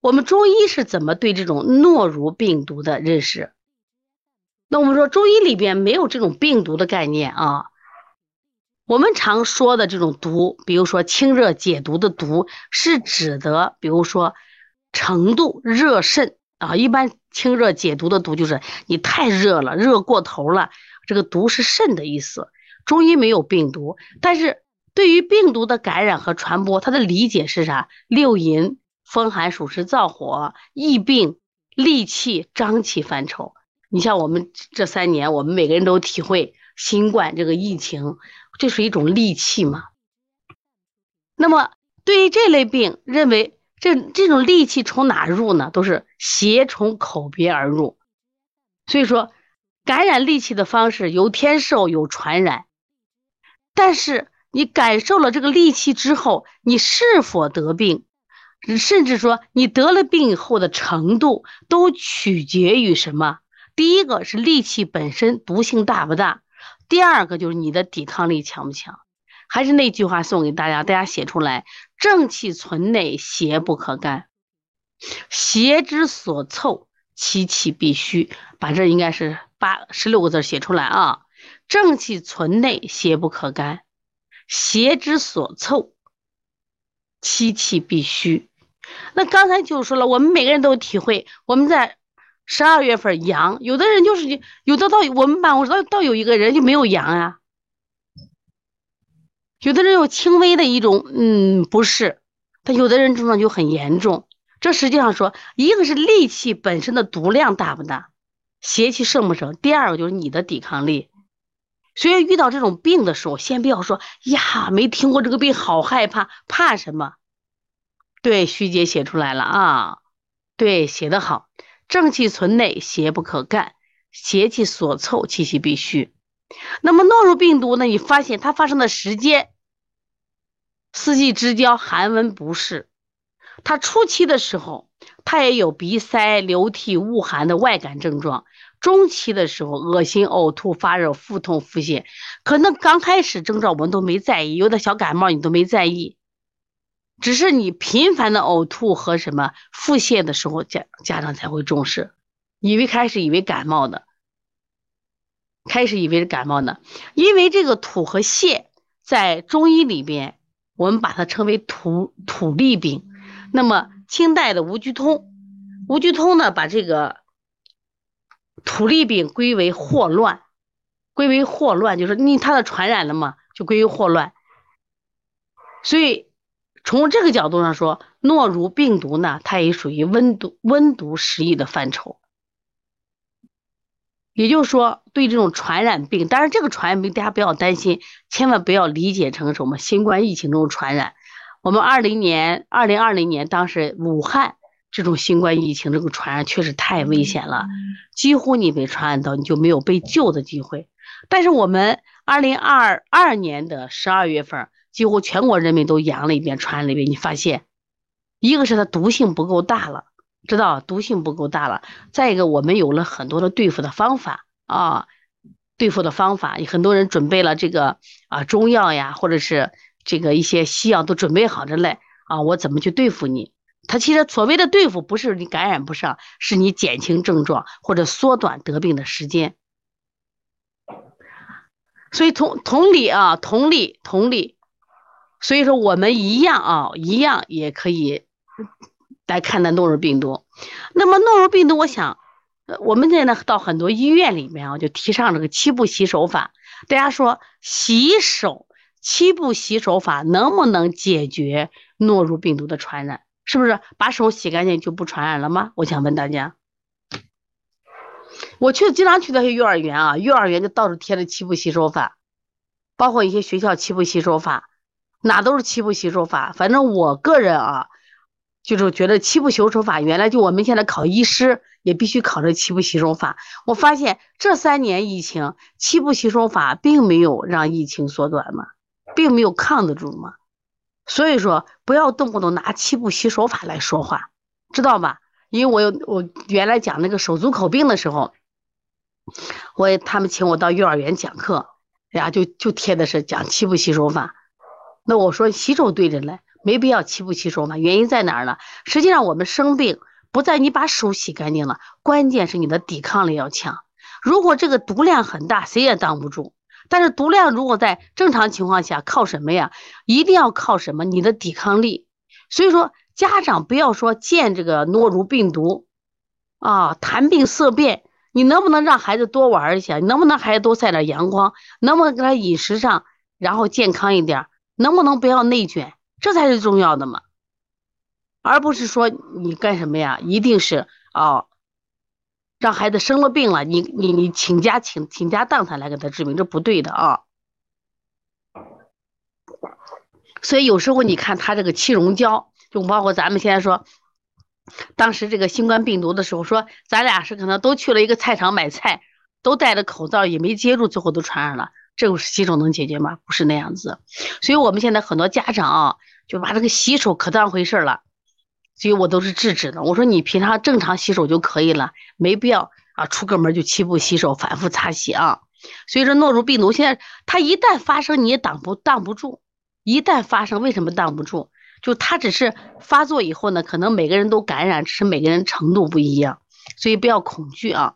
我们中医是怎么对这种诺如病毒的认识？那我们说中医里边没有这种病毒的概念啊。我们常说的这种毒，比如说清热解毒的毒，是指的，比如说程度热肾啊。一般清热解毒的毒就是你太热了，热过头了，这个毒是肾的意思。中医没有病毒，但是对于病毒的感染和传播，它的理解是啥？六淫、风寒暑湿燥火、疫病、戾气、瘴气范畴。你像我们这三年，我们每个人都体会新冠这个疫情。这是一种戾气嘛？那么对于这类病，认为这这种戾气从哪入呢？都是邪从口鼻而入。所以说，感染戾气的方式有天授，有传染。但是你感受了这个戾气之后，你是否得病，甚至说你得了病以后的程度，都取决于什么？第一个是戾气本身毒性大不大。第二个就是你的抵抗力强不强，还是那句话送给大家，大家写出来：正气存内，邪不可干；邪之所凑，其气必虚。把这应该是八十六个字写出来啊！正气存内，邪不可干；邪之所凑，其气必虚。那刚才就说了，我们每个人都有体会，我们在。十二月份阳，有的人就是有的到我们办公室到到有一个人就没有阳啊，有的人有轻微的一种嗯不适，他有的人症状就很严重。这实际上说，一个是戾气本身的毒量大不大，邪气盛不盛；第二个就是你的抵抗力。所以遇到这种病的时候，先不要说呀，没听过这个病，好害怕，怕什么？对，徐姐写出来了啊，对，写得好。正气存内，邪不可干；邪气所凑，气息必虚。那么诺如病毒呢？你发现它发生的时间，四季之交，寒温不适。它初期的时候，它也有鼻塞、流涕、恶寒的外感症状；中期的时候，恶心、呕吐、发热、腹痛、腹泻。可能刚开始症状我们都没在意，有的小感冒你都没在意。只是你频繁的呕吐和什么腹泻的时候，家家长才会重视，以为开始以为感冒的，开始以为是感冒的，因为这个土和泻在中医里边，我们把它称为土土痢病。那么清代的吴鞠通，吴鞠通呢把这个土痢病归为霍乱，归为霍乱，就是你它的传染了嘛，就归为霍乱，所以。从这个角度上说，诺如病毒呢，它也属于温毒温毒失疫的范畴。也就是说，对这种传染病，当然这个传染病大家不要担心，千万不要理解成什么新冠疫情中传染。我们二零年、二零二零年当时武汉这种新冠疫情这个传染确实太危险了，几乎你被传染到，你就没有被救的机会。但是我们二零二二年的十二月份。几乎全国人民都阳了一遍，传了一遍。你发现，一个是它毒性不够大了，知道毒性不够大了。再一个，我们有了很多的对付的方法啊，对付的方法，很多人准备了这个啊中药呀，或者是这个一些西药都准备好着嘞啊。我怎么去对付你？它其实所谓的对付，不是你感染不上，是你减轻症状或者缩短得病的时间。所以同同理啊，同理同理。所以说，我们一样啊，一样也可以来看待诺如病毒。那么，诺如病毒，我想，我们现在到很多医院里面啊，就提倡这个七步洗手法。大家说，洗手七步洗手法能不能解决诺如病毒的传染？是不是把手洗干净就不传染了吗？我想问大家。我去经常去那些幼儿园啊，幼儿园就到处贴着七步洗手法，包括一些学校七步洗手法。哪都是七步洗手法，反正我个人啊，就是觉得七步洗手法原来就我们现在考医师也必须考这七步洗手法。我发现这三年疫情，七步洗手法并没有让疫情缩短嘛，并没有抗得住嘛。所以说不要动不动拿七步洗手法来说话，知道吧？因为我有我原来讲那个手足口病的时候，我也他们请我到幼儿园讲课，哎呀，就就贴的是讲七步洗手法。那我说洗手对着来，没必要齐不洗手嘛。原因在哪儿呢？实际上我们生病不在你把手洗干净了，关键是你的抵抗力要强。如果这个毒量很大，谁也挡不住。但是毒量如果在正常情况下，靠什么呀？一定要靠什么？你的抵抗力。所以说，家长不要说见这个诺如病毒啊，谈病色变。你能不能让孩子多玩一下？能不能孩子多晒点阳光？能不能给他饮食上，然后健康一点？能不能不要内卷？这才是重要的嘛，而不是说你干什么呀？一定是啊。让孩子生了病了，你你你请家请请家荡产来给他治病，这不对的啊。所以有时候你看他这个气溶胶，就包括咱们现在说，当时这个新冠病毒的时候，说咱俩是可能都去了一个菜场买菜，都戴着口罩，也没接触，最后都传染了。这个洗手能解决吗？不是那样子。所以我们现在很多家长啊，就把这个洗手可当回事了。所以我都是制止的。我说你平常正常洗手就可以了，没必要啊出个门就七步洗手，反复擦洗啊。所以说诺如病毒现在它一旦发生你也挡不挡不住，一旦发生为什么挡不住？就它只是发作以后呢，可能每个人都感染，只是每个人程度不一样，所以不要恐惧啊。